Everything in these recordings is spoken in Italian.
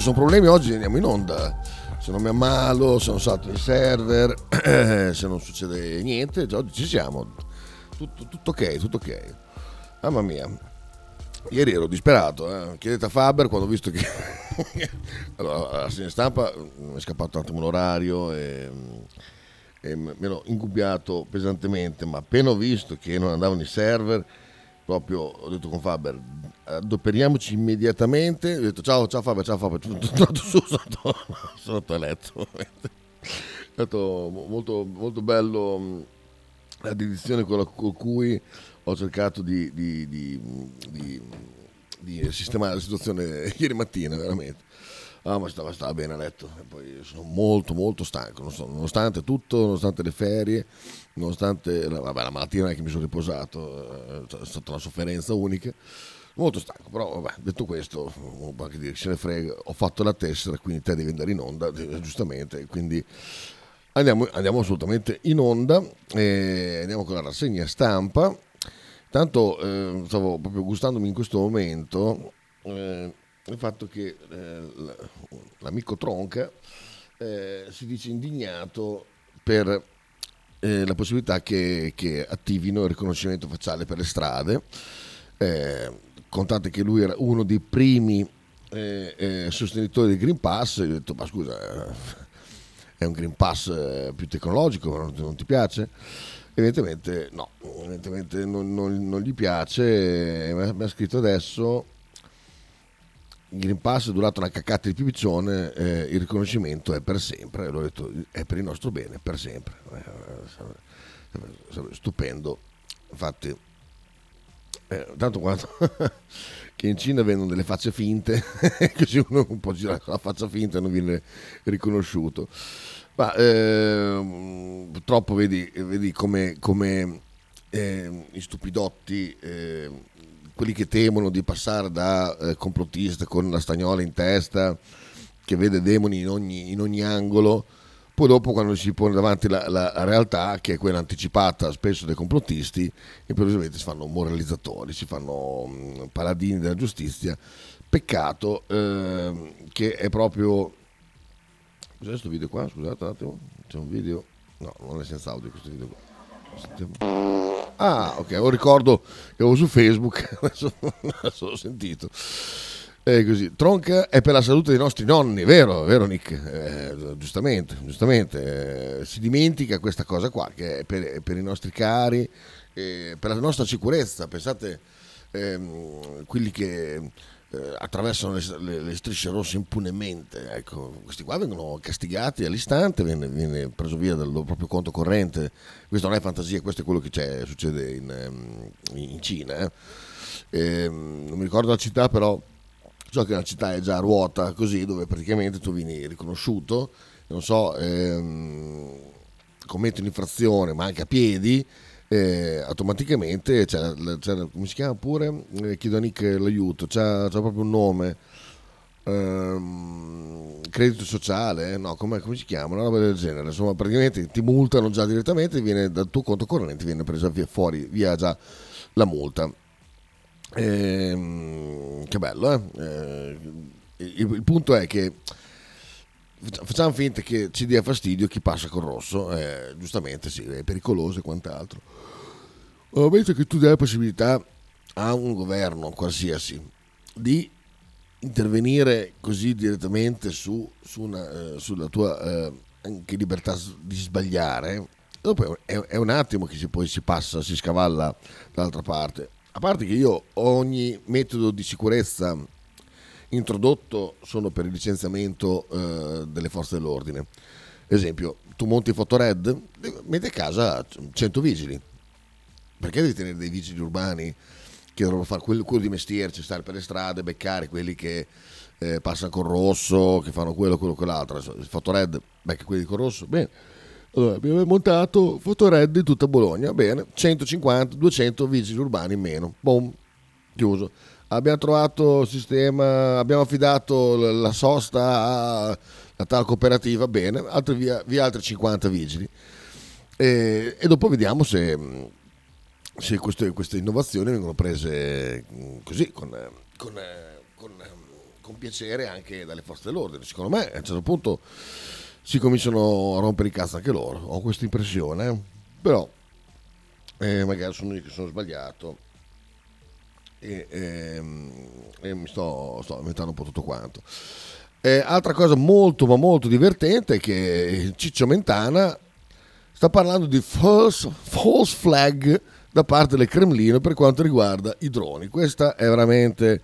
ci sono problemi oggi andiamo in onda. Se non mi ammalo, se non salto il server, se non succede niente, oggi ci siamo. Tutto, tutto ok, tutto ok. Mamma mia. Ieri ero disperato, eh. chiedete a Faber quando ho visto che... allora, a segna stampa mi è scappato un attimo l'orario e, e mi ero ingubbiato pesantemente, ma appena ho visto che non andavano i server, proprio ho detto con Faber, adoperiamoci immediatamente, ho detto ciao, ciao Faber, ciao Faber, sono tornato su sotto, sotto letto. È stato molto, molto bello la dedizione con cui ho cercato di, di, di, di, sistemare la situazione ieri mattina, veramente. Ah, ma stava, stava bene a letto. E poi sono molto, molto stanco. Nonostante tutto, nonostante le ferie, nonostante vabbè, la mattina non è che mi sono riposato, eh, è stata una sofferenza unica. Molto stanco, però vabbè, detto questo, anche dire, se ne frega, ho fatto la tessera, quindi te devi andare in onda, eh, giustamente, quindi andiamo, andiamo assolutamente in onda, e andiamo con la rassegna stampa Tanto eh, stavo proprio gustandomi in questo momento eh, il fatto che eh, l'amico Tronca eh, si dice indignato per eh, la possibilità che, che, attivino il riconoscimento facciale per le strade. Eh, contate che lui era uno dei primi sostenitori del Green Pass. Io ho detto, ma scusa, è un Green Pass più tecnologico, non, non ti piace? Evidentemente no, evidentemente non, non, non gli piace, mi ha scritto adesso il Green Pass è durato una caccata di pipiccione, eh, il riconoscimento è per sempre, l'ho detto, è per il nostro bene, per sempre. Eh, stupendo, infatti, eh, tanto quando che in Cina vendono delle facce finte, così uno un po' gira con la faccia finta e non viene riconosciuto. Ma eh, purtroppo vedi, vedi come, come eh, i stupidotti, eh, quelli che temono di passare da eh, complottista con la stagnola in testa, che vede demoni in ogni, in ogni angolo, poi dopo quando si pone davanti la, la, realtà, che è quella anticipata spesso dai complottisti, improvvisamente si fanno moralizzatori, si fanno mh, paladini della giustizia. Peccato eh, che è proprio Cos'è questo video qua? Scusate un attimo. C'è un video. No, non è senza audio questo video qua. Sentiamo. Ah, ok, ho ricordo che avevo su Facebook, adesso, adesso l'ho sentito. È così. Tronca è per la salute dei nostri nonni, vero, vero Nick? Eh, giustamente, giustamente. Eh, si dimentica questa cosa qua, che è per, per i nostri cari, eh, per la nostra sicurezza. Pensate, ehm, quelli che eh, attraversano le, le, le, strisce rosse impunemente. Ecco, questi qua vengono castigati all'istante, viene, viene, preso via dal proprio conto corrente. Questo non è fantasia, questo è quello che succede in, ehm, in Cina. Eh. Ehm, non mi ricordo la città, però so che la città è già a ruota così, dove praticamente tu vieni riconosciuto, non so, ehm, commetti un'infrazione, ma anche a piedi eh, automaticamente c'è, c'è, come si chiama pure? Eh, chiedo a Nick l'aiuto c'è, c'è proprio un nome. Ehm, credito sociale no come, come, si chiama? Una roba del genere. Insomma praticamente ti multano già direttamente viene dal tuo conto corrente viene presa via fuori via già la multa ehm, che bello eh? eh il, il punto è che facciamo finta che ci dia fastidio chi passa col rosso, eh, giustamente sì, è pericoloso e quant'altro. Ma mentre che tu dai la possibilità a un governo qualsiasi di intervenire così direttamente su, su una, eh, sulla tua eh, anche libertà di sbagliare, dopo è, è, un attimo che si, poi si passa, si scavalla dall'altra parte. A parte che io ogni metodo di sicurezza introdotto sono per il licenziamento eh, delle forze dell'ordine. Esempio, tu monti Fotored, metti a casa 100 vigili. Perché devi tenere dei vigili urbani che devono fare quello, quello di mestiere, cioè stare per le strade, beccare quelli che eh, passano col rosso, che fanno quello, quello, quell'altro. Il Fotored becca quelli col rosso, bene. Allora, abbiamo montato Fotored in tutta Bologna, bene, 150, 200 vigili urbani in meno, boom, chiuso abbiamo trovato il sistema, abbiamo affidato la sosta alla tal cooperativa, bene, altri via, via altri 50 vigili. E, e dopo vediamo se, se queste, queste, innovazioni vengono prese così, con, con, con, con piacere anche dalle forze dell'ordine. Secondo me a un certo punto si cominciano a rompere i cazzo anche loro, ho questa impressione, però eh, magari sono io che sono sbagliato e, e, ehm, e mi sto, sto, inventando un po' tutto quanto. Eh, altra cosa molto ma molto divertente è che Ciccio Mentana sta parlando di false, false flag da parte del Cremlino per quanto riguarda i droni. Questa è veramente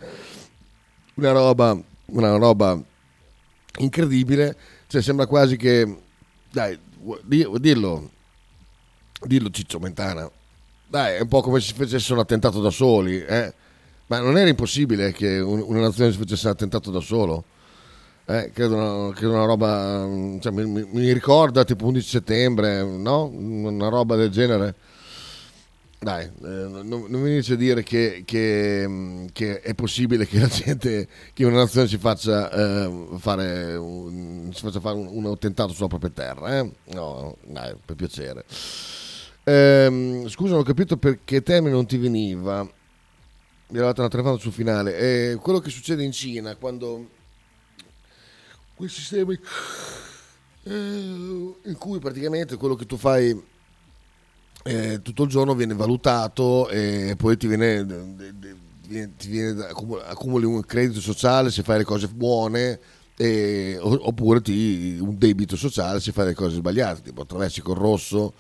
una roba, una roba incredibile. Cioè, sembra quasi che. Dai, dillo, dillo Ciccio Mentana. Dai, è un po' come se si facesse un attentato da soli, eh? Ma non era impossibile che una nazione si facesse un attentato da solo? Eh, credo, una, credo una roba. Cioè, mi, mi, ricorda tipo 11 settembre, no? Una roba del genere. Dai, eh, non, non, mi inizio a dire che, che, che, è possibile che la gente, che una nazione si faccia eh, fare, un, si faccia fare un, un, attentato sulla propria terra. Eh? No, dai, per piacere. Ehm, scusa, non ho capito perché termine non ti veniva. Mi era una telefonata sul finale. È quello che succede in Cina quando quei sistemi eh, in cui praticamente quello che tu fai eh, tutto il giorno viene valutato e poi ti viene, ti viene accumuli un credito sociale se fai le cose buone e, oppure ti, un debito sociale se fai le cose sbagliate tipo attraversi col rosso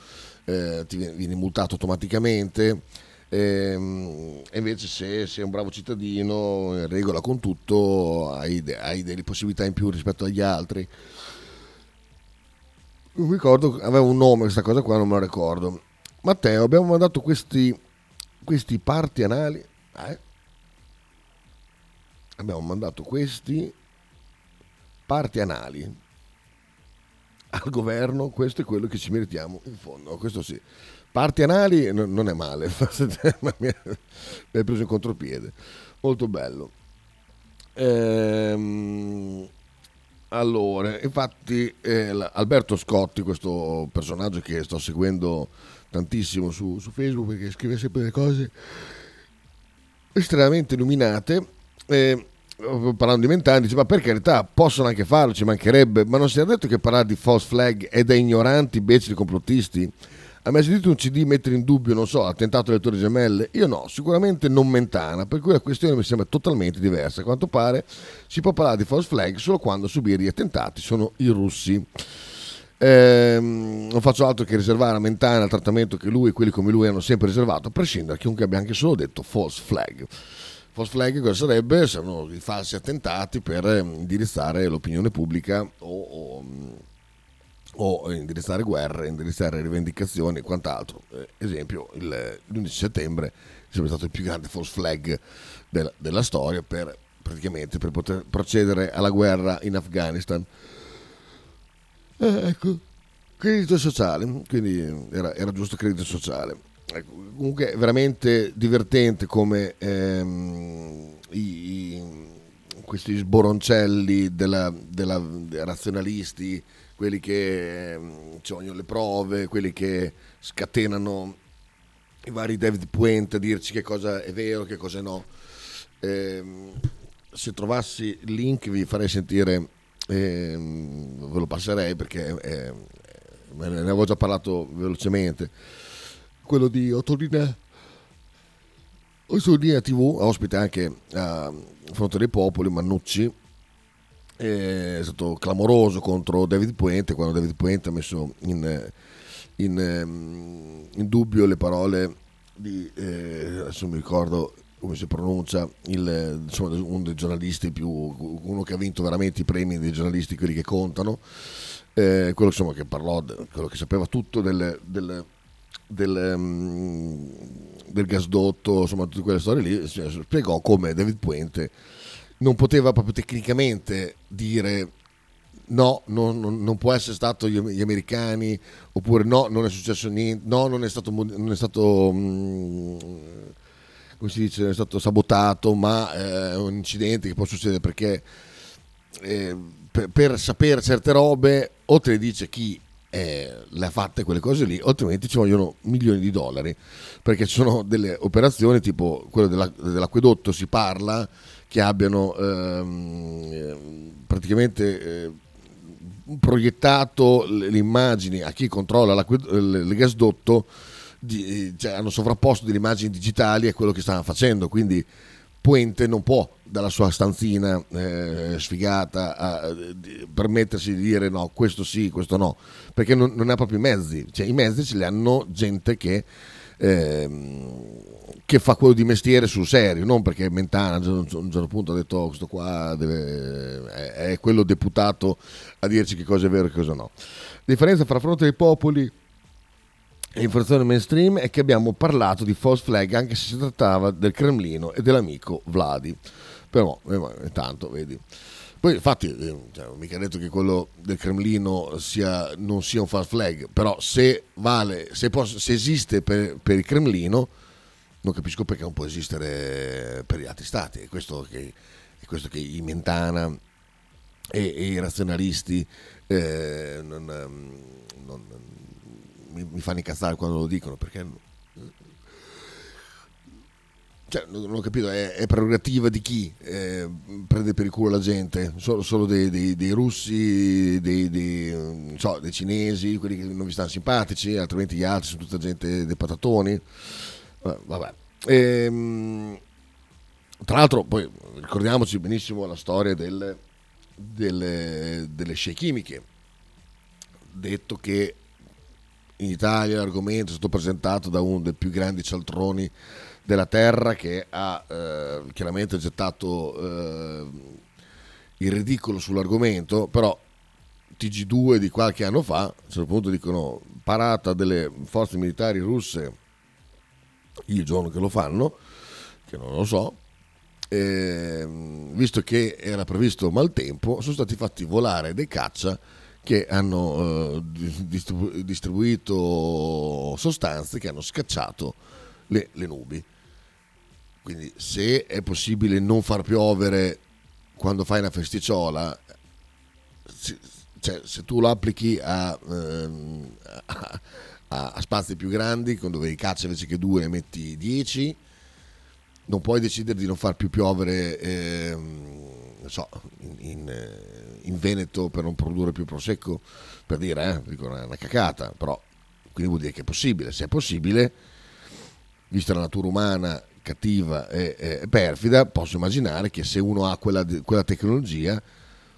eh, ti viene, vieni multato automaticamente. Ehm, e invece se sei un bravo cittadino in regola con tutto hai, hai delle possibilità in più rispetto agli altri. Non ricordo aveva un nome questa cosa qua non me lo ricordo Matteo abbiamo mandato questi, questi parti anali eh? abbiamo mandato questi parti anali al governo, questo è quello che ci meritiamo in fondo, questo sì. Parti anali no, non è male, mi hai preso in contropiede, molto bello. Ehm, allora, infatti eh, Alberto Scotti, questo personaggio che sto seguendo tantissimo su, su Facebook perché scrive sempre delle cose estremamente illuminate, eh, parlando di vent'anni, dice ma per carità possono anche farlo, ci mancherebbe, ma non si è detto che parlare di false flag è da ignoranti, beceri complottisti? Ha mai sentito un CD mettere in dubbio, non so, l'attentato delle Torri Gemelle? Io no, sicuramente non Mentana, per cui la questione mi sembra totalmente diversa. A quanto pare si può parlare di false flag solo quando subire gli attentati sono i russi. Ehm, non faccio altro che riservare a Mentana il trattamento che lui e quelli come lui hanno sempre riservato, a prescindere da chiunque abbia anche solo detto false flag. False flag cosa sarebbe? Sono i falsi attentati per ehm, indirizzare l'opinione pubblica o, o, o indirizzare guerre, indirizzare rivendicazioni e quant'altro. Eh, esempio, il, l'11 settembre è stato il più grande false flag della, della storia per praticamente per poter procedere alla guerra in Afghanistan. Eh, ecco, credito sociale, quindi era, era giusto credito sociale. Ecco, comunque è veramente divertente come ehm, i, i, questi sboroncelli della, della, razionalisti, quelli che ehm, vogliono le prove, quelli che scatenano i vari David Puente a dirci che cosa è vero, che cosa no. Ehm, se trovassi il link vi farei sentire, ehm, ve lo passerei perché eh, ne avevo già parlato velocemente. Quello di Ottorina, Ottorina TV, ospite anche a Fronte dei Popoli, Mannucci, è stato clamoroso contro David Puente quando David Puente ha messo in, in, ehm, in dubbio le parole di, eh, adesso mi ricordo come si pronuncia, il, insomma, uno dei giornalisti più, uno che ha vinto veramente i premi dei giornalisti, quelli che contano, eh, quello insomma, che parlò, quello che sapeva tutto del, del del, um, del gasdotto, insomma tutte quelle storie lì, spiegò come David Puente non poteva proprio tecnicamente dire no, non, non, può essere stato gli, americani, oppure no, non è successo niente, no, non è stato, non è stato um, come si dice, è stato sabotato, ma eh, è un incidente che può succedere perché eh, per, per, sapere certe robe o te le dice chi eh, le ha fatte quelle cose lì, altrimenti ci vogliono milioni di dollari, perché ci sono delle operazioni tipo quello della, dell'acquedotto, si parla che abbiano ehm, praticamente eh, proiettato le immagini a chi controlla il gasdotto, di, cioè hanno sovrapposto delle immagini digitali a quello che stavano facendo, quindi Puente non può dalla sua stanzina eh, sfigata a, di, permettersi di dire no, questo sì, questo no, perché non, non ha proprio i mezzi, cioè, i mezzi ce li hanno gente che, eh, che fa quello di mestiere sul serio, non perché Mentana a un certo punto ha detto oh, questo qua deve, è, è, quello deputato a dirci che cosa è vero e cosa no. La differenza fra fronte dei popoli L'informazione mainstream è che abbiamo parlato di false flag anche se si trattava del Cremlino e dell'amico Vladi. Però, eh, tanto, vedi. Poi, infatti, eh, cioè, mica detto che quello del Cremlino sia, non sia un false flag, però se vale, se, posso, se esiste per, per, il Cremlino, non capisco perché non può esistere per gli altri stati. È questo che, è questo che i Mentana e, e i razionalisti eh, non, ehm, non mi, mi fanno incazzare quando lo dicono perché cioè, non ho capito, è, è prerogativa di chi eh, prende per il culo la gente? Solo, solo dei, dei, dei, russi, dei, dei, so, dei, cinesi, quelli che non vi stanno simpatici, altrimenti gli altri sono tutta gente dei patatoni. Vabbè. Ehm, tra l'altro, poi ricordiamoci benissimo la storia del, delle, delle scie chimiche. Detto che in Italia l'argomento è stato presentato da uno dei più grandi cialtroni della terra che ha eh, chiaramente gettato eh, il ridicolo sull'argomento, però TG2 di qualche anno fa, a un certo punto dicono parata delle forze militari russe il giorno che lo fanno, che non lo so, eh, visto che era previsto maltempo, sono stati fatti volare dei caccia che hanno eh, distribu- distribuito sostanze che hanno scacciato le, le, nubi. Quindi se è possibile non far piovere quando fai una festiciola, se, cioè, se tu lo applichi a, ehm, a, a, spazi più grandi, dove i caccia invece che due ne metti 10, non puoi decidere di non far più piovere ehm, so, in, in, in, Veneto per non produrre più prosecco, per dire, eh, dico una, una cacata, però quindi vuol dire che è possibile. Se è possibile, vista la natura umana cattiva e, e perfida, posso immaginare che se uno ha quella, quella, tecnologia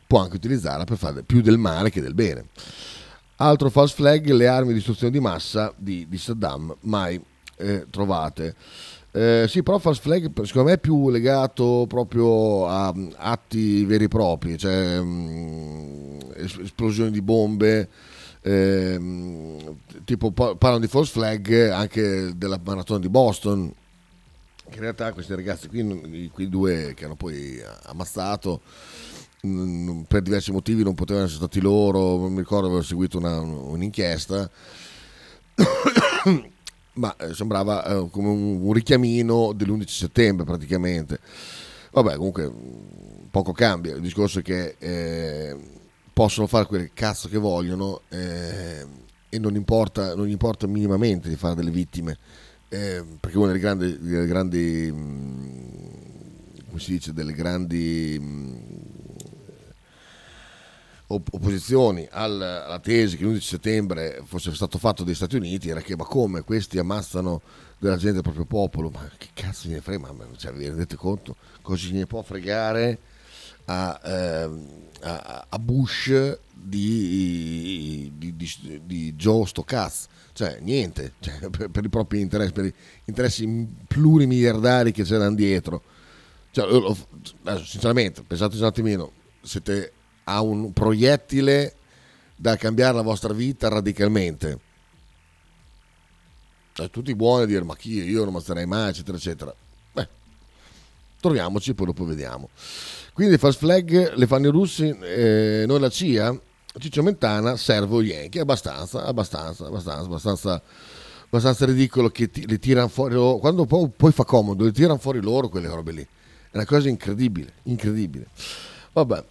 può anche utilizzarla per fare più del male che del bene. Altro false flag, le armi di distruzione di massa di, di Saddam, mai eh, trovate. Eh, sì, però false flag secondo me è più legato proprio a mm, atti veri e propri, cioè mh, mm, esplosioni di bombe, eh, tipo parlano di false flag anche della maratona di Boston, che in realtà questi ragazzi qui, quei due che hanno poi ammazzato, mh, per diversi motivi non potevano essere stati loro, non mi ricordo, avevo seguito una, un'inchiesta ma eh, sembrava eh, come un, un, richiamino dell'11 settembre praticamente. Vabbè, comunque poco cambia, il discorso è che eh, possono fare quel cazzo che vogliono eh, e non importa, non importa minimamente di fare delle vittime, eh, perché una delle grandi, delle grandi mm, come si dice, delle grandi... Opposizioni alla tesi che l'11 settembre fosse stato fatto dagli Stati Uniti era che ma come questi ammazzano della gente del proprio popolo? Ma che cazzo ne frega? Ma cioè, vi rendete conto? Cosa ne può fregare a, eh, a, a Bush di, di, di, di Joe Stocaz cioè niente cioè, per, per, i propri interessi per gli interessi plurimiliardari che c'erano dietro. Cioè, sinceramente pensate un attimino siete a un proiettile da cambiare la vostra vita radicalmente. Cioè, tutti buoni a dire ma chi io non ammazzerei mai, eccetera, eccetera. Beh, troviamoci, poi dopo vediamo. Quindi le fast flag le fanno i russi, eh, noi la CIA, Ciccio Mentana, servo Yankee, abbastanza, abbastanza, abbastanza, abbastanza, abbastanza ridicolo che ti, le tirano fuori, quando poi, poi fa comodo, le tirano fuori loro quelle robe lì. È una cosa incredibile, incredibile. Vabbè,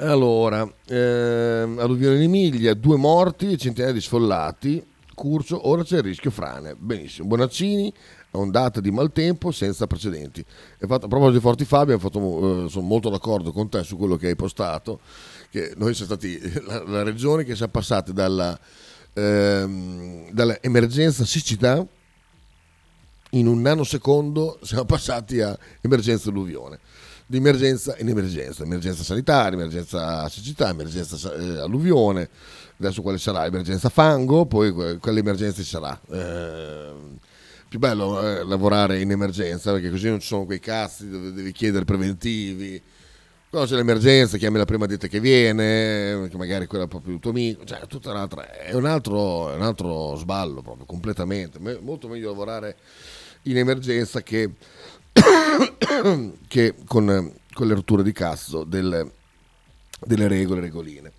Allora, ehm, alluvione in Emilia, due morti e centinaia di sfollati. Curso, ora c'è il rischio frane. Benissimo. Bonaccini, ondata di maltempo senza precedenti. Fatto, a proposito di Forti Fabio, eh, sono molto d'accordo con te su quello che hai postato, che noi siamo stati la, la regione che siamo passati dalla, ehm, dall'emergenza siccità in un nanosecondo siamo passati a emergenza alluvione di emergenza in emergenza, emergenza sanitaria, emergenza siccità, emergenza eh, alluvione, adesso quale sarà? Emergenza fango, poi quale emergenza ci sarà? Eh, più bello eh, lavorare in emergenza perché così non ci sono quei cazzi dove devi chiedere preventivi. Quando c'è l'emergenza, chiami la prima ditta che viene, che magari quella proprio il tuo amico, cioè tutta un'altra, è un altro, è un altro sballo proprio, completamente. Molto meglio lavorare in emergenza che che con, con, le rotture di cazzo del, delle regole regoline.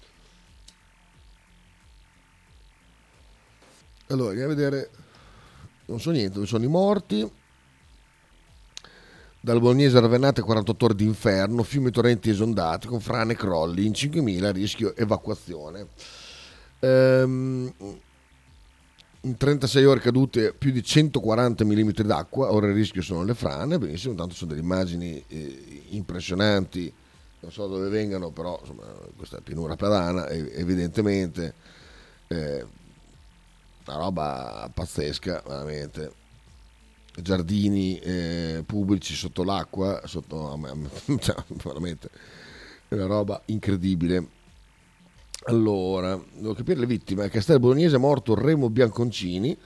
Allora, andiamo a vedere, non so niente, dove sono i morti. Dal Bolognese Ravennate 48 ore d'inferno, fiumi torrenti esondati con frane e crolli, in 5.000 rischio evacuazione. Ehm, in 36 ore cadute più di 140 mm d'acqua, ora il rischio sono le frane, benissimo, tanto sono delle immagini eh, impressionanti, non so dove vengano, però insomma, questa è pianura padana, evidentemente, eh, una roba pazzesca, veramente. Giardini eh, pubblici sotto l'acqua, sotto, veramente, è una roba incredibile. Allora, devo capire le vittime. A Castel Bolognese è morto Remo Bianconcini,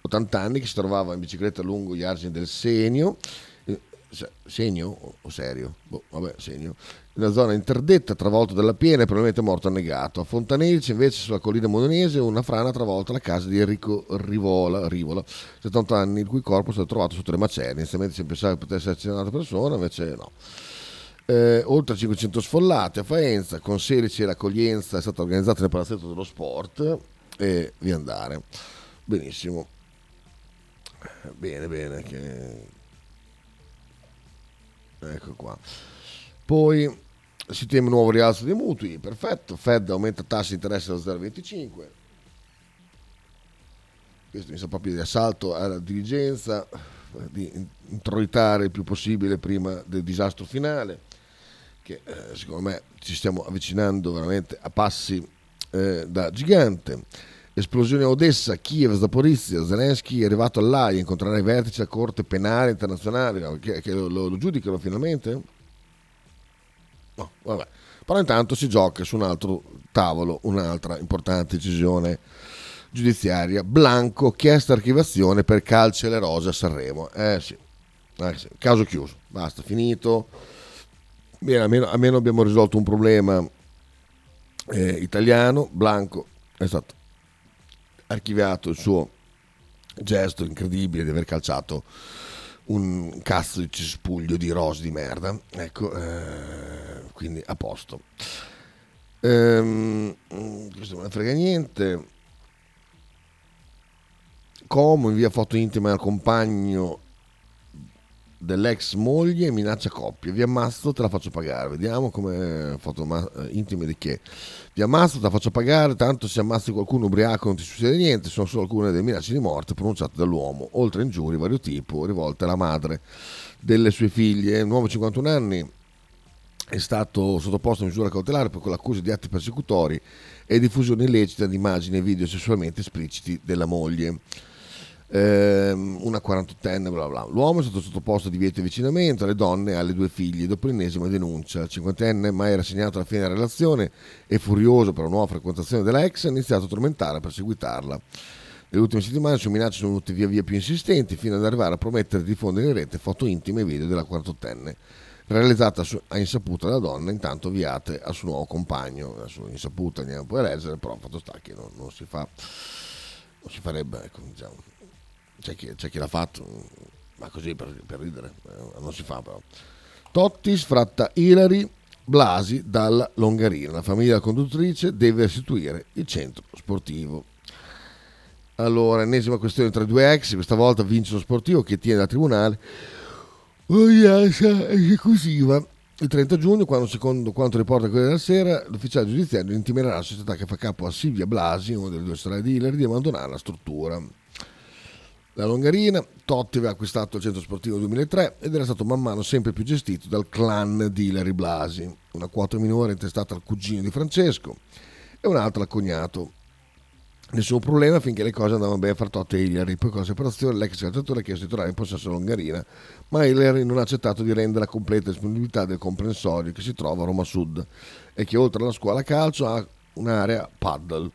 80 anni, che si trovava in bicicletta lungo gli argini del Senio. Eh, segno o serio? Boh, vabbè, segno. Una zona interdetta, travolto dalla piena e probabilmente morto annegato. A Fontanelci, invece, sulla collina mononese, una frana travolta la casa di Enrico Rivola, Rivola 70 anni, il cui corpo è stato trovato sotto le macerie. Inizialmente si pensava che potesse essere un'altra persona, invece no eh, oltre 500 sfollate a Faenza, con 16 l'accoglienza è stata organizzata nel palazzetto dello sport e via andare. Benissimo. Bene, bene. Che... Ecco qua. Poi si teme nuovo rialzo dei mutui, perfetto. Fed aumenta tassi di interesse da 0,25. Questo mi sa proprio di assalto alla dirigenza, di introitare il più possibile prima del disastro finale che eh, secondo me ci stiamo avvicinando veramente a passi eh, da gigante. Esplosione a Odessa, Kiev, Zaporizia, Zelensky è arrivato all'AIA, incontrerà i vertici della Corte Penale Internazionale, che, che lo, lo, lo, giudicano finalmente? No, vabbè. Però intanto si gioca su un altro tavolo, un'altra importante decisione giudiziaria. Blanco, chiesta archivazione per calce le rose a Sanremo. Eh sì, eh sì. caso chiuso, basta, finito Bene, almeno, almeno abbiamo risolto un problema eh, italiano. Blanco è stato archiviato il suo gesto incredibile di aver calciato un cazzo di cespuglio di rose di merda. Ecco, eh, quindi a posto. Ehm, questo non ne frega niente. Como invia foto intime al compagno dell'ex moglie minaccia coppia vi ammazzo te la faccio pagare. Vediamo come foto ma- eh, intime di che vi ammazzo te la faccio pagare tanto se ammazzi qualcuno ubriaco non ti succede niente sono solo alcune delle minacce di morte pronunciate dall'uomo. Oltre a ingiurie di vario tipo rivolte alla madre delle sue figlie. Un uomo di 51 anni è stato sottoposto a misura cautelare per l'accusa di atti persecutori e diffusione illecita di immagini e video sessualmente espliciti della moglie ehm, una 48enne, bla bla. L'uomo è stato sottoposto a divieto di avvicinamento alle donne e alle due figlie dopo l'ennesima denuncia. Il cinquantenne, mai rassegnato alla fine della relazione e furioso per la nuova frequentazione della ex, ha iniziato a tormentarla per seguitarla. Nelle ultime settimane le sue minacce sono venute via via più insistenti fino ad arrivare a promettere di diffondere in rete foto intime e video della 48enne realizzata a insaputa della donna, intanto avviate al suo nuovo compagno. Adesso insaputa andiamo poi a leggere, però fatto sta che non, non si fa, non si farebbe, ecco, diciamo c'è chi, c'è chi l'ha fatto, ma così per, per, ridere, eh, non si fa però. Totti sfratta Ilari Blasi dalla Longarina. La famiglia conduttrice deve restituire il centro sportivo. Allora, ennesima questione tra i due ex, questa volta vince lo sportivo che tiene dal tribunale un'indianza esclusiva Il 30 giugno, quando secondo quanto riporta Corriere della Sera, l'ufficiale giudiziario intimerà la società che fa capo a Silvia Blasi, uno delle due strade dealer, di abbandonare la struttura. La Longarina, Totti aveva acquistato il centro sportivo nel 2003 ed era stato man mano sempre più gestito dal clan di Larry Blasi, una quota minore intestata al cugino di Francesco e un'altra al cognato. Nessun problema finché le cose andavano bene fra Totti e Hillary. Poi con la separazione l'ex calciatore ha chiesto di tornare in possesso Longarina, ma Hillary non ha accettato di rendere la completa disponibilità del comprensorio che si trova a Roma Sud e che oltre alla scuola calcio ha un'area paddle.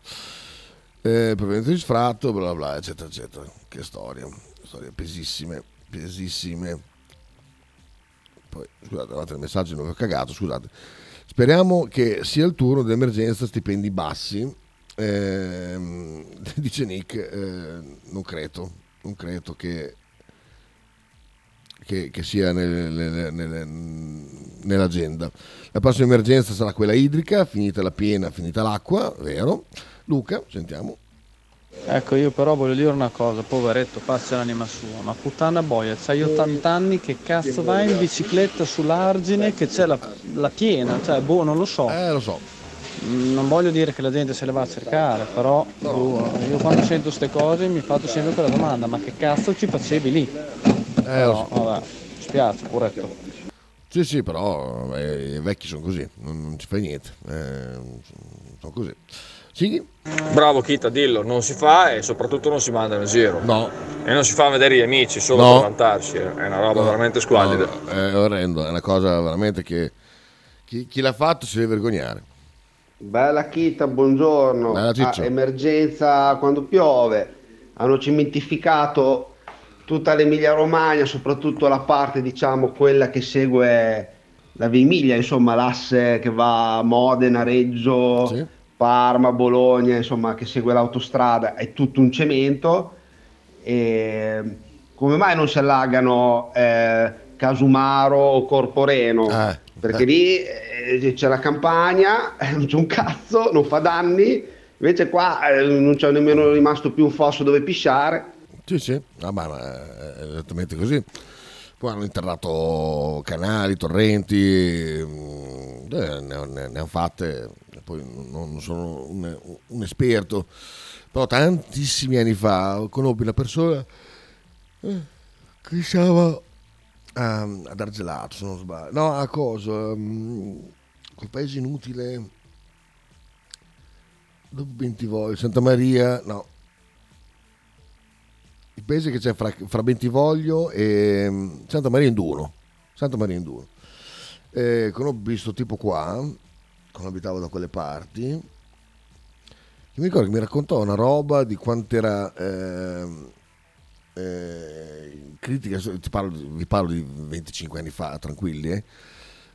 Eh, proveniente di sfratto, bla bla, eccetera, eccetera. Che storia, storie pesissime, pesissime. Poi, scusate, guardate il messaggio, non ho cagato, scusate. Speriamo che sia il turno dell'emergenza stipendi bassi eh, dice Nick, eh, non credo, non credo che, che, che sia nelle, nelle, nelle, nell'agenda. La prossima emergenza sarà quella idrica, finita la piena, finita l'acqua, vero? Luca, sentiamo. Ecco, io però voglio dire una cosa, poveretto, pace l'anima sua, ma puttana boia, c'hai 80 anni, che cazzo vai in bicicletta sull'argine che c'è la, la piena, cioè, boh, non lo so. Eh, lo so. Non voglio dire che la gente se le va a cercare, però boh, io quando sento queste cose mi faccio sempre quella domanda, ma che cazzo ci facevi lì? Eh, lo so. vabbè, spiace, poretto. Sì, sì, però eh, i vecchi sono così, non, non ci fai niente, eh, sono così. Sighi? Bravo Kita, dillo, non si fa e soprattutto non si manda in giro. No. E non si fa vedere gli amici solo No. per vantarsi, è una roba veramente squallida. No, è orrendo, è una cosa veramente che chi, chi l'ha fatto si deve vergognare. Bella Kita, buongiorno. Bella. Ah, emergenza quando piove. Hanno cementificato tutta l'Emilia Romagna, soprattutto la parte, diciamo, quella che segue la Via Emilia, insomma, l'asse che va a Modena, Reggio, Parma, Bologna, insomma, che segue l'autostrada, è tutto un cemento. E come mai non si allagano eh, Casumaro o Corporeno? Perché lì eh, c'è la campagna, eh, non c'è un cazzo, non fa danni, invece qua eh, non c'è nemmeno rimasto più un fosso dove pisciare. Sì, sì, vabbè, ma è esattamente così. Poi hanno interrato canali, torrenti, mm, eh, ne, ne- ne hanno fatte, poi non sono un, un esperto, però tantissimi anni fa conobbi una persona eh, che stava a, ad Argelato, se non sbaglio, no, a cosa, mm, quel paese inutile, dopo Bentivoglio, Santa Maria, no, il paese che c'è fra, fra Bentivoglio e mm, Santa Maria Induno. Santa Maria Induno. Eh, conobbi questo tipo qua, quando abitavo da quelle parti, mi ricordo che mi raccontò una roba di quanto era ehm, eh, critica, ti parlo, vi parlo di 25 anni fa, tranquilli, eh.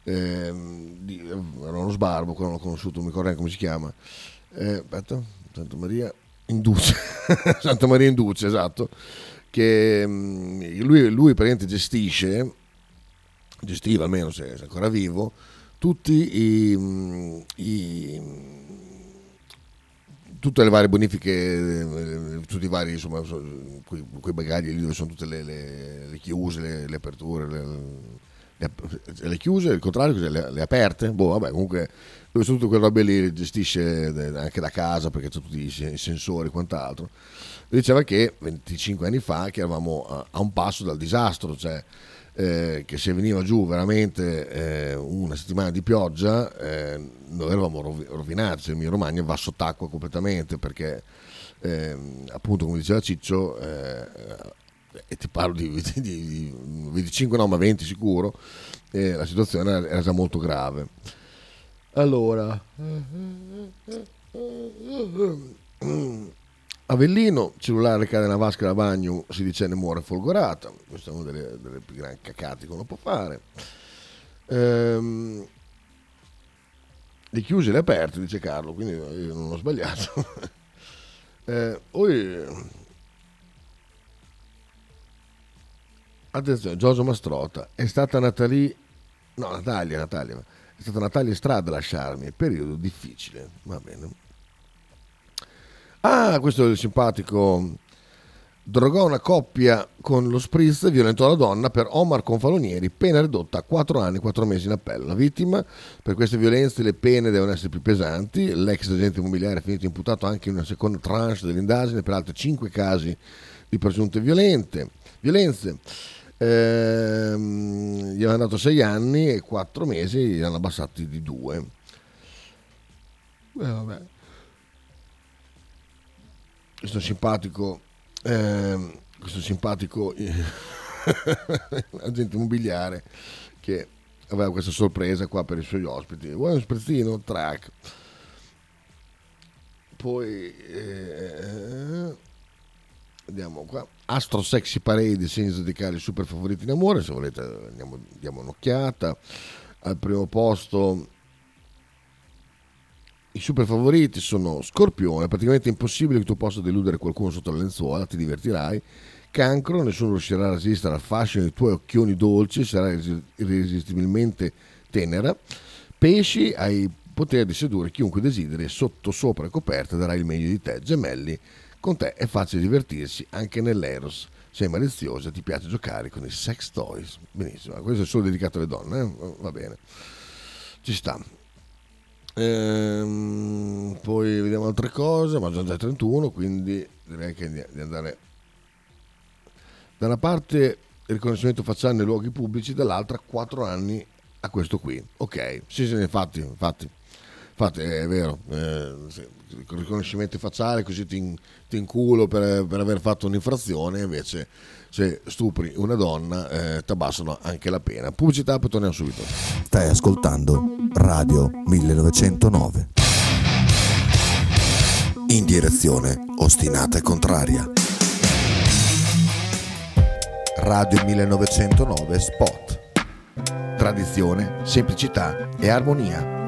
Ehm, di- era uno sbarbo, quello l'ho conosciuto, non mi ricordo come si chiama. Eh, aspetta, Santa Maria Induce, Santa Maria Induce, esatto, che mm, lui, lui praticamente gestisce, gestiva almeno se è ancora vivo, tutti i, i- tutte le varie bonifiche, eh, tutti i vari, insomma, so- quei, quei bagagli lì dove sono tutte le, le- le chiuse, le, le aperture, le, chiuse, il contrario, le, aperte, boh, vabbè, comunque dove sono tutte quelle robe lì, gestisce eh, anche da casa perché c'è tutti i sen- i sensori e quant'altro. Diceva che 25 anni fa che eravamo a, a un passo dal disastro, cioè eh, che se veniva giù veramente eh, una settimana di pioggia eh, noi eravamo rovi- rovinati, il mio Romagna va sott'acqua completamente perché ehm, appunto come diceva Ciccio eh, e ti parlo di, di- di 25 no ma 20 sicuro eh, la situazione era già molto grave. Allora Avellino, cellulare cade nella vasca da bagno, si dice ne muore folgorata. Questa è una delle, delle più grandi cacate che uno può fare. Ehm, le chiuse e le aperte, dice Carlo, quindi io non ho sbagliato. Eh, poi, attenzione, Giorgio Mastrota, è stata Natalie, no Natalia, Natalia, è stata Natalia Strada a lasciarmi, periodo difficile, va bene. Ah, questo è il simpatico drogò una coppia con lo spritz e violentò la donna per Omar Confalonieri, pena ridotta a 4 anni e 4 mesi in appello. La vittima, per queste violenze le pene devono essere più pesanti, l'ex agente immobiliare è finito imputato anche in una seconda tranche dell'indagine per altri 5 casi di presunte violente, violenze. Ehm, gli hanno dato 6 anni e 4 mesi, gli hanno abbassati di 2. Eh, vabbè. Questo simpatico, ehm, questo simpatico eh, agente immobiliare che aveva questa sorpresa qua per i suoi ospiti. Vuoi uno sprezzino? Track. Poi eh, andiamo qua. Astro Sexy Parade senza dedicare super favoriti in amore. Se volete andiamo, diamo un'occhiata. Al primo posto i super favoriti sono Scorpione, praticamente impossibile che tu possa deludere qualcuno sotto la lenzuola, ti divertirai. Cancro, nessuno riuscirà a resistere al fascino dei tuoi occhioni dolci, sarai irresistibilmente tenera. Pesci, hai potere di sedurre chiunque desideri sotto sopra e coperta darai il meglio di te. Gemelli, con te è facile divertirsi anche nell'Eros. Sei maliziosa, ti piace giocare con i sex toys. Benissimo, questo è solo dedicato alle donne, eh? va bene. Ci sta. Ehm, poi vediamo altre cose, ma sono già 31, quindi direi che di andare da una parte il riconoscimento facciale nei luoghi pubblici, dall'altra 4 anni a questo qui. Ok, sì, sì, infatti, infatti, infatti è vero, eh, sì, riconoscimento facciale così ti, ti inculo per, per aver fatto un'infrazione, invece se stupri una donna eh, ti abbassano anche la pena. Pubblicità, poi torniamo subito. Stai ascoltando Radio 1909. In direzione ostinata e contraria. Radio 1909 Spot. Tradizione, semplicità e armonia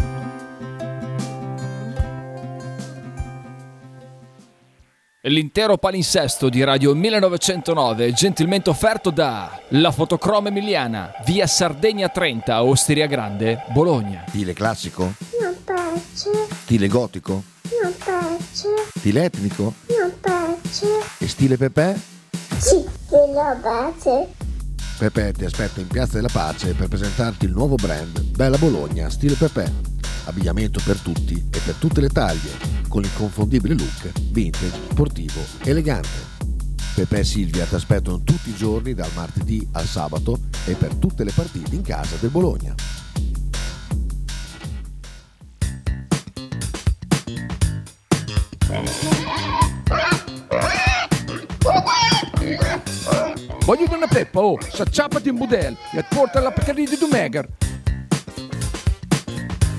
L'intero palinsesto di Radio 1909 è gentilmente offerto da La Fotocroma Emiliana, via Sardegna 30, Osteria Grande, Bologna. Stile classico? Non piace, Stile gotico? non piace, Stile etnico? non piace. E stile Pepe? Sì, quello piace. Pepe ti aspetta in Piazza della Pace per presentarti il nuovo brand Bella Bologna Stile Pepe. Abbigliamento per tutti e per tutte le taglie, con l'inconfondibile look vintage, sportivo, elegante. Pepe e Silvia ti aspettano tutti i giorni dal martedì al sabato e per tutte le partite in casa del Bologna. Voglio una peppa, oh, s'acciappati in budel e porta la Pcaridi di Dumegar.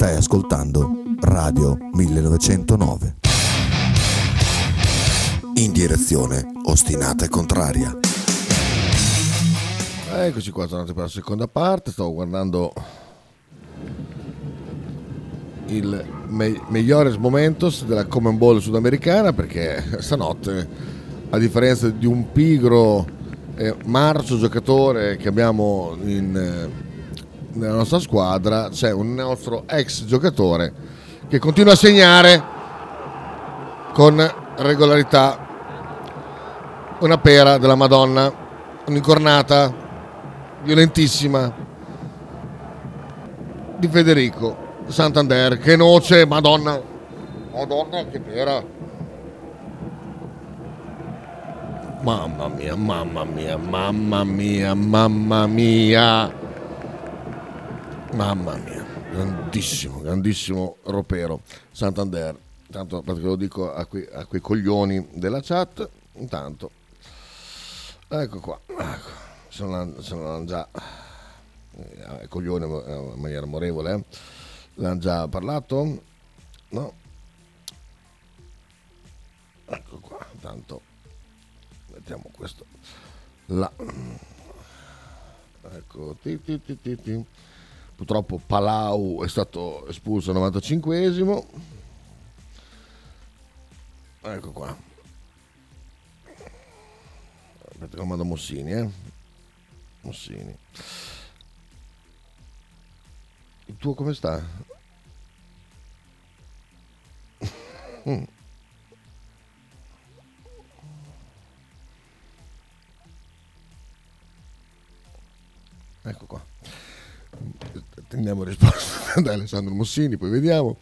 Stai ascoltando Radio 1909. In direzione ostinata e contraria. Eccoci qua, tornati per la seconda parte. Stavo guardando il me- migliores momentos della Common Ball sudamericana perché stanotte a differenza di un pigro e marcio giocatore che abbiamo in, eh, nella nostra squadra, c'è un nostro ex giocatore che continua a segnare con regolarità una pera della Madonna, un'incornata violentissima di Federico Santander. Che noce, Madonna, Madonna, che pera. Mamma mia, mamma mia, mamma mia, mamma mia. Mamma mia, grandissimo, grandissimo ropero. Santander. Intanto lo dico a, quei, a quei coglioni della chat. Intanto, ecco qua, ecco, sono, sono già eh, coglione in maniera amorevole. Eh. L'hanno già parlato? No? Ecco qua, intanto mettiamo questo là. Ecco, ti, ti, ti, ti, ti. Purtroppo Palau è stato espulso al 95esimo. Ecco qua. Aspetta, comando Mossini, eh. Mossini. Il tuo come sta? Mm. Ecco qua. Attendiamo risposta da Alessandro Mossini, poi vediamo.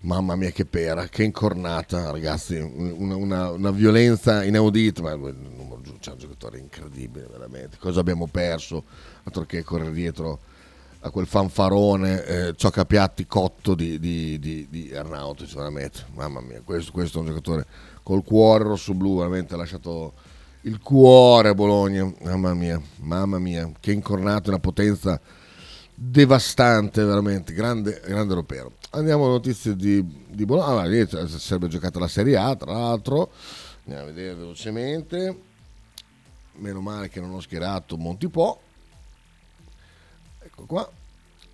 Mamma mia che pera, che incornata ragazzi, una, una, una violenza inaudita, ma il numero giù c'è un giocatore incredibile veramente. Cosa abbiamo perso? Altro che correre dietro a quel fanfarone eh, cioccapiatti cotto di, di, di, di Arnautic, veramente. Mamma mia, questo, questo, è un giocatore col cuore rosso-blu, veramente ha lasciato il cuore a Bologna. Mamma mia, mamma mia, che incornato, una potenza devastante, veramente, grande, grande ropero. Andiamo alle notizie di, di Bologna. Ah, lì sarebbe giocata la Serie A, tra l'altro. Andiamo a vedere velocemente. Meno male che non ho schierato Montipò. Ecco qua.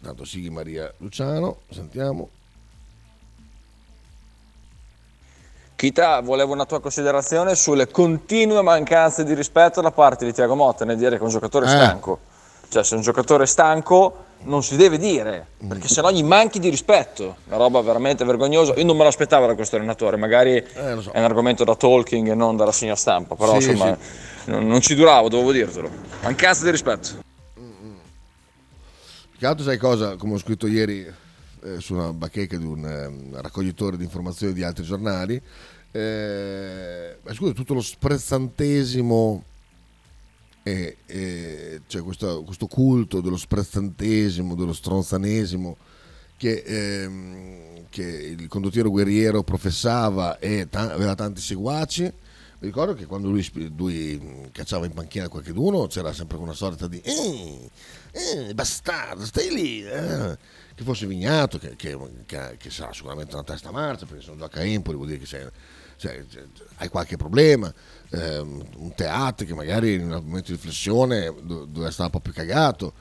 Tanto Sighi Maria Luciano, sentiamo. Kita, volevo una tua considerazione sulle continue mancanze di rispetto da parte di Tiago Motta nel dire che è un giocatore Eh. stanco. Cioè, se un giocatore stanco non si deve dire, perché sennò gli manchi di rispetto. Una roba veramente vergognosa. Io non me l'aspettavo da questo allenatore, magari Eh, so. è un argomento da talking e non da rassegna stampa, però Sì, insomma non, non ci duravo, dovevo dirtelo. Mancanza di rispetto. Più che altro sai cosa, come ho scritto ieri eh, su una bacheca di un eh, raccoglitore di informazioni di altri giornali, eh, ma scusa, tutto lo sprezzantesimo, e, e, cioè questo, questo culto dello sprezzantesimo, dello stronzanesimo che, ehm, che il condottiero guerriero professava e ta- aveva tanti seguaci. Mi ricordo che quando lui, lui mh, cacciava in panchina qualcuno c'era sempre una sorta di eh, eh, bastardo, stai lì. eh." Che fosse Vignato, che, che- che- che sarà sicuramente una testa marcia, perché se non gioca Empoli vuol dire che sei, cioè, hai qualche problema. ehm, un teatro che magari in un momento di riflessione do- dove stare un po' più cagato.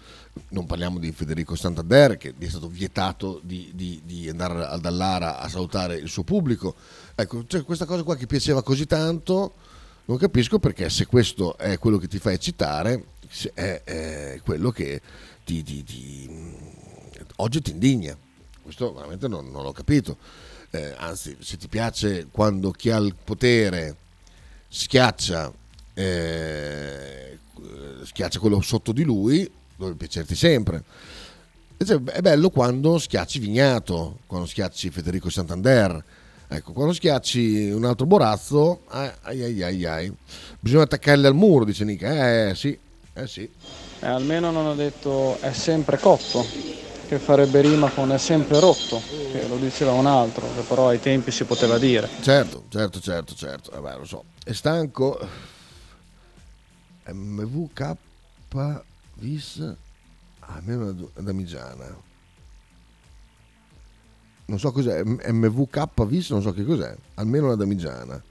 Non parliamo di Federico Santander che gli è stato vietato di, di- di andare a Dallara a salutare il suo pubblico. Ecco, cioè, questa cosa qua che piaceva così tanto, non capisco perché se questo è quello che ti fa eccitare, è, è quello che ti, ti- ti- oggi ti indigna. Questo veramente non, non l'ho capito. Eh, anzi, se ti piace quando chi ha il potere schiaccia, eh, schiaccia quello sotto di lui, dovrebbe piacerti sempre. Invece È bello quando schiacci Vignato, quando schiacci Federico Santander. Ecco, quando schiacci un altro Borazzo, ai ai ai ai, bisogna attaccarli al muro, dice Nica. Eh sì, eh sì. Eh, almeno non ha detto è sempre cotto, che farebbe rima con è sempre rotto, che lo diceva un altro, che però ai tempi si poteva dire. Certo, certo, certo, certo. Eh beh, lo so. È stanco. MVK Vis almeno da Damigiana. Non so cos'è. MVK Vis non so che cos'è. Almeno la Damigiana.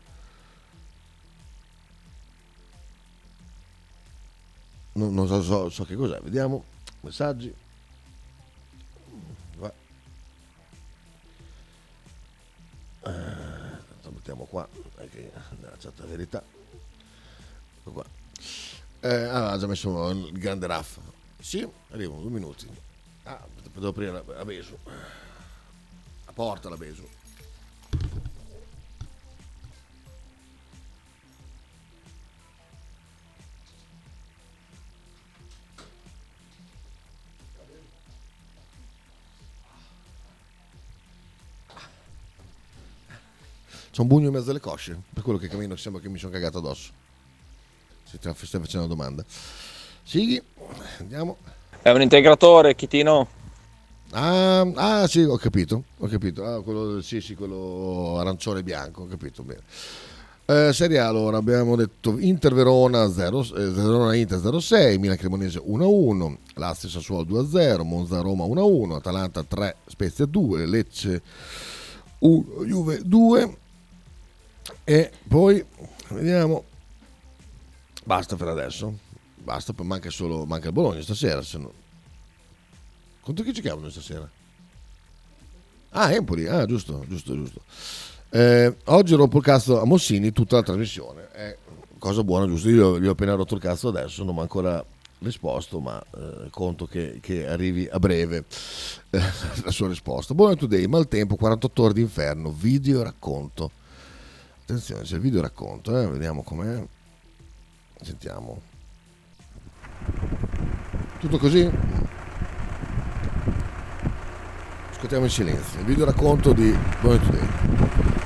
Non, non so, so- so che cos'è. Vediamo. Messaggi. Eh, mettiamo qua, anche nella certa verità. Ecco qua. Eh, ah, ha già messo il grande raff. Sì, arrivo, due minuti. Ah, devo aprire la, la Besu. La porta la Besu. C'è un bugno in mezzo alle cosce, per quello che cammino sembra che mi sono cagato addosso. Se ti stai facendo una domanda. Sighi, andiamo. È un integratore, Chitino? Ah, ah, sì, ho capito, ho capito. Ah, quello, sì, sì, quello arancione e bianco, ho capito bene. Eh, serie A, allora abbiamo detto Inter Verona 0, eh, Verona Inter 0-6, Milan Cremonese 1-1, Lazio Sassuolo 2-0, Monza Roma 1-1, Atalanta 3, Spezia 2, Lecce 1, Juve 2 e poi vediamo. Basta per adesso. Basta manca solo manca il Bologna stasera se no. contro chi giochiamo noi stasera? ah Empoli ah giusto giusto giusto. Eh, oggi rompo il cazzo a Mossini tutta la trasmissione. È cosa buona giusto? Io gli ho appena rotto il cazzo adesso non mi ha ancora risposto ma eh, conto che, che, arrivi a breve eh, la sua risposta. Buona today maltempo 48 ore d'inferno video racconto attenzione c'è il video racconto eh? vediamo com'è. Sentiamo. Tutto così? Ascoltiamo in silenzio. Il video racconto di Buon Today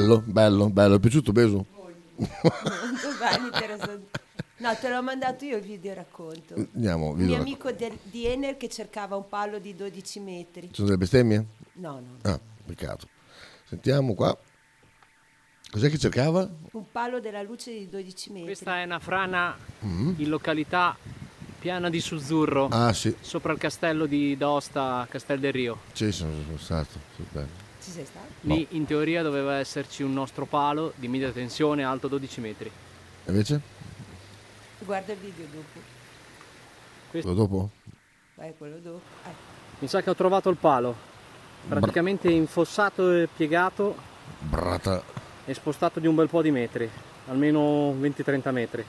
bello bello bello è piaciuto Beso? Molto bello, interessante. No, te l'ho mandato io il video racconto. andiamo Un video mio racconto. amico del- di Ener che cercava un palo di 12 metri. ci sono delle bestemmie? No, no. ah peccato sentiamo qua cos'è che cercava? Un palo della luce di 12 metri. Questa è una frana Mm. in località Piana di Suzzurro, ah sì sopra il castello di D'Osta, Castel del Rio. sì sono, sono stato sì, bello. Ci sei stato? Lì in teoria doveva esserci un nostro palo di media tensione alto 12 metri. invece? Guarda il video dopo. quello dopo? Vai quello dopo. Eh, Mi sa che ho trovato il palo, praticamente infossato e piegato brata e spostato di un bel po' di metri, almeno 20-30 metri.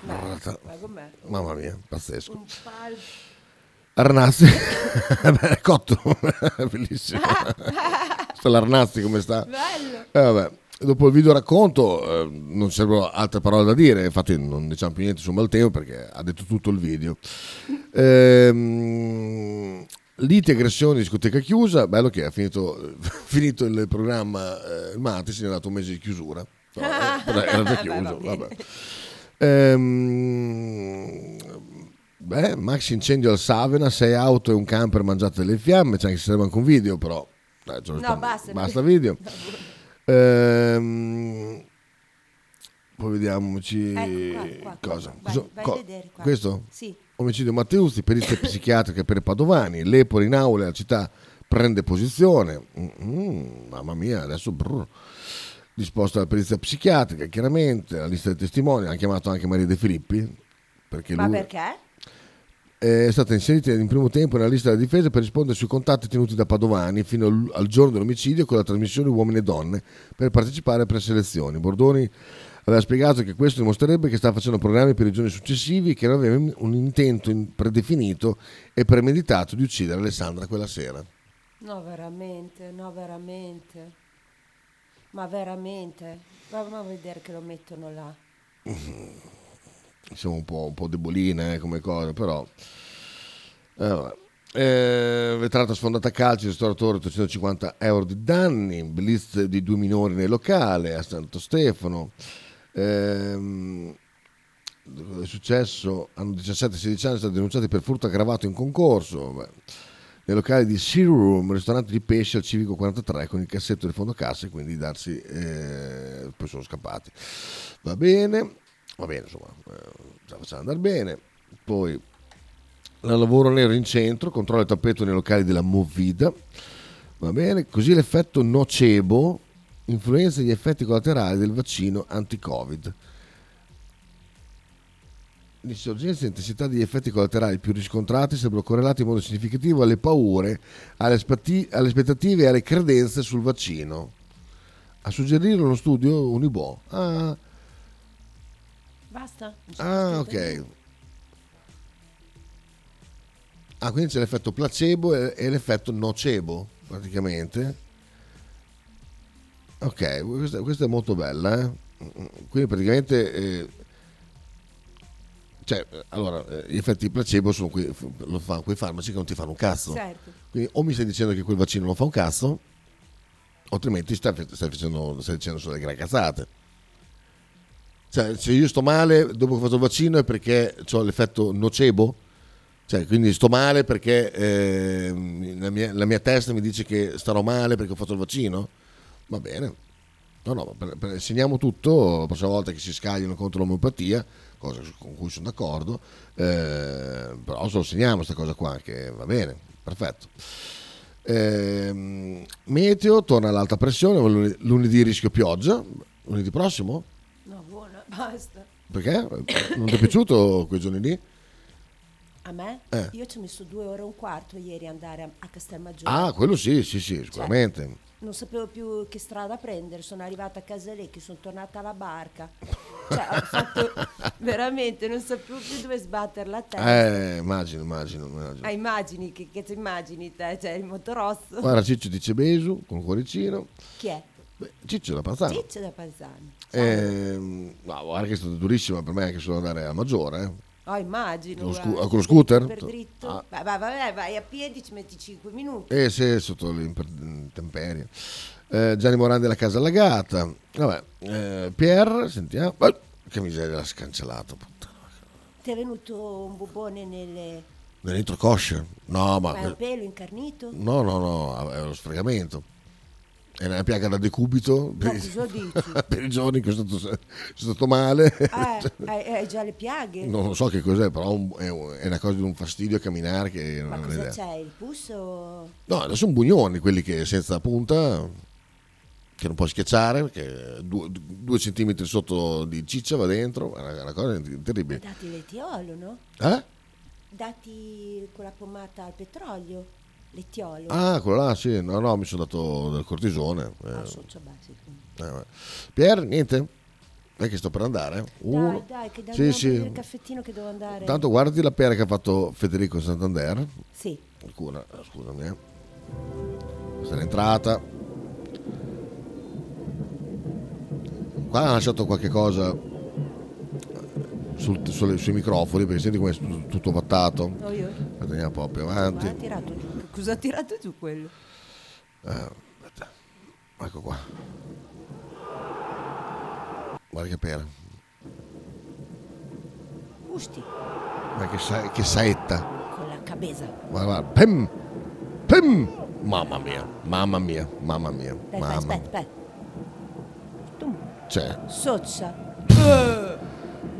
brata vai con me. mamma mia pazzesco Un palo. Arnazzi cotto bellissimo sta l'Arnazzi come sta Bello. Eh, vabbè. Dopo il video racconto eh, non servono altre parole da dire, infatti non diciamo più niente su Malteo perché ha detto tutto il video. Ehm, liti aggressioni, discoteca chiusa. Bello che ha finito, finito il programma eh, martedì, si è dato un mese di chiusura. No, eh, era già chiuso. va bene. vabbè. Ehm, beh, Max incendio al Savena, sei auto e un camper mangiate delle fiamme, c'è anche se serve anche un video, però dai, No, sta- basta. basta video. Ehm, poi vediamoci Ecco, qua, qua, qua, cosa. vai, vai co- vedere. Questo? Sì. Omicidio Matteusti, perizia psichiatrica per padovani, l'Epoli in aula la città prende posizione. Mm, mamma mia, adesso brr. disposta la perizia psichiatrica, chiaramente, la lista dei testimoni, ha chiamato anche Maria De Filippi, perché Ma lui perché? È stata inserita in primo tempo nella lista della difesa per rispondere sui contatti tenuti da Padovani fino al, al giorno dell'omicidio con la trasmissione Uomini e Donne per partecipare alle preselezioni. Bordoni aveva spiegato che questo dimostrerebbe che stava facendo programmi per i giorni successivi e che non aveva un intento in- predefinito e premeditato di uccidere Alessandra quella sera. No, veramente, no, veramente. Ma veramente. Proviamo a vedere che lo mettono là. Siamo un po', un po' deboline eh, come cosa, però... Eh. Eh, vetrata sfondata a calci, ristoratore 350 euro di danni, blitz di due minori nel locale a Santo Stefano. Ehm, è successo? Hanno 17-16 anni, sono denunciati per furto aggravato in concorso. Beh, Nel locale di Sea Room, ristorante di pesce al Civico 43 con il cassetto di fondo cassa e quindi darsi, eh, poi sono scappati. Va bene, va bene, insomma, eh, sta facendo andare bene. Poi la lavoro nero in centro, controlla il tappeto nei locali della Movida. Va bene, così l'effetto nocebo influenza gli effetti collaterali del vaccino anti-Covid. L'insorgenza e intensità degli effetti collaterali più riscontrati sembrano correlati in modo significativo alle paure, alle aspettative e alle credenze sul vaccino. A suggerire uno studio Unibo. Ah, Basta? Ah, ok. Ah, quindi c'è l'effetto placebo e, l'effetto nocebo, praticamente. Ok, questa, questa è molto bella. eh. Quindi praticamente... eh, cioè, allora, eh, gli effetti placebo sono quei, lo fanno quei farmaci che non ti fanno un cazzo. Certo. Quindi o mi stai dicendo che quel vaccino non fa un cazzo, altrimenti stai, stai facendo, stai dicendo solo delle gran cazzate. Cioè, se io sto male dopo che ho fatto il vaccino è perché ho l'effetto nocebo? Cioè, quindi sto male perché eh, la, mia, la mia testa mi dice che starò male perché ho fatto il vaccino? Va bene. No, no, per, per- segniamo tutto, la prossima volta che si scagliano contro l'omeopatia, cosa con cui sono d'accordo, eh, però se lo segniamo questa cosa qua, che va bene, perfetto. Ehm, meteo, torna all'alta pressione, lunedì rischio pioggia, lunedì prossimo? Basta. Perché? Non ti è piaciuto quei giorni lì? A me? Eh. Io ci ho messo due ore e un quarto ieri andare a, a Castelmaggiore. Ah, quello sì, sì, sì, sicuramente. Non sapevo più che strada prendere, sono arrivata a Casalecchi, sono tornata alla barca. Cioè, ho fatto veramente, non sapevo più dove sbattere la testa. Eh, immagino, immagino, immagino. Ah, immagini, che, che ti immagini te? Cioè, il motorosso. Guarda, Ciccio dice Besu con cuoricino. Chi è? Beh, Ciccio da Panzano. Ciccio da Panzani. Ehm, no, guarda che è stata durissima per me anche solo andare a Maggiore. eh. Oh, immagino. Con lo scu- con lo scooter? Per dritto. Ah. Vai, vai, vai, vai a piedi, ci metti 5 minuti. Eh sì, sotto l'intemperie. Eh, Gianni Morandi della casa allagata. Vabbè, eh, Pierre, sentiamo. Eh, che miseria, l'ha scancellato. puttana. Ti è venuto un bubone nelle... Nell'introcoscia? No, ma... Ma è un pelo incarnito? No, no, no, è lo sfregamento. È una piaga da decubito per, cosa dici? per i giorni che sono stato, sono stato male. Eh, hai, già le piaghe? Non lo so che cos'è, però è, un- è una cosa di un fastidio a camminare che non Ma ho cosa idea. c'è? Il pus o... No, adesso sono bugnoni, quelli che senza punta, che non puoi schiacciare, perché due, due centimetri sotto di ciccia va dentro, è una, una cosa terribile. Dati l'etiolo, no? Eh? Dati con la pommata al petrolio. L'etiolo. Ah, quello là, sì, no, no, mi sono dato del cortisone. eh. Ah, socio, sì. Eh, vabbè. Pier, niente? È che sto per andare. Uno. Dai, dai, che Sì, dobbiamo sì. prendere il caffettino che devo andare. Tanto guardi la pera che ha fatto Federico Santander. Sì. Alcuna, scusami. eh. Questa è l'entrata. Qua ha lasciato qualche cosa sul- sulle- sui microfoni perché senti come è tutto, tutto vattato. Oh, io? Andiamo un po' più avanti. Ma ha tirato giù. Cosa ha tirato giù quello? Eh, aspetta. Ecco qua. Guarda che pera. Gusti, Guarda che, sa- che saetta. con la cabeza. Guarda, guarda. Pem! Pem! Mamma mia, mamma mia, mamma mia. Dai, mamma. aspetta, aspetta. Tu, Cioè, sozza. Eh,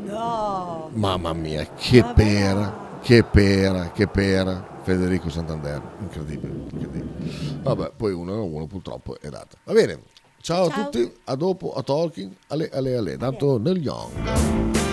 no. mamma mia, che Vabbè. pera, che pera, che pera. Federico Santander, incredibile, incredibile. Vabbè, poi uno a uno purtroppo è data. Va bene, ciao, a Ciao. tutti, a dopo, a talking, alle alle alle, tanto nel young.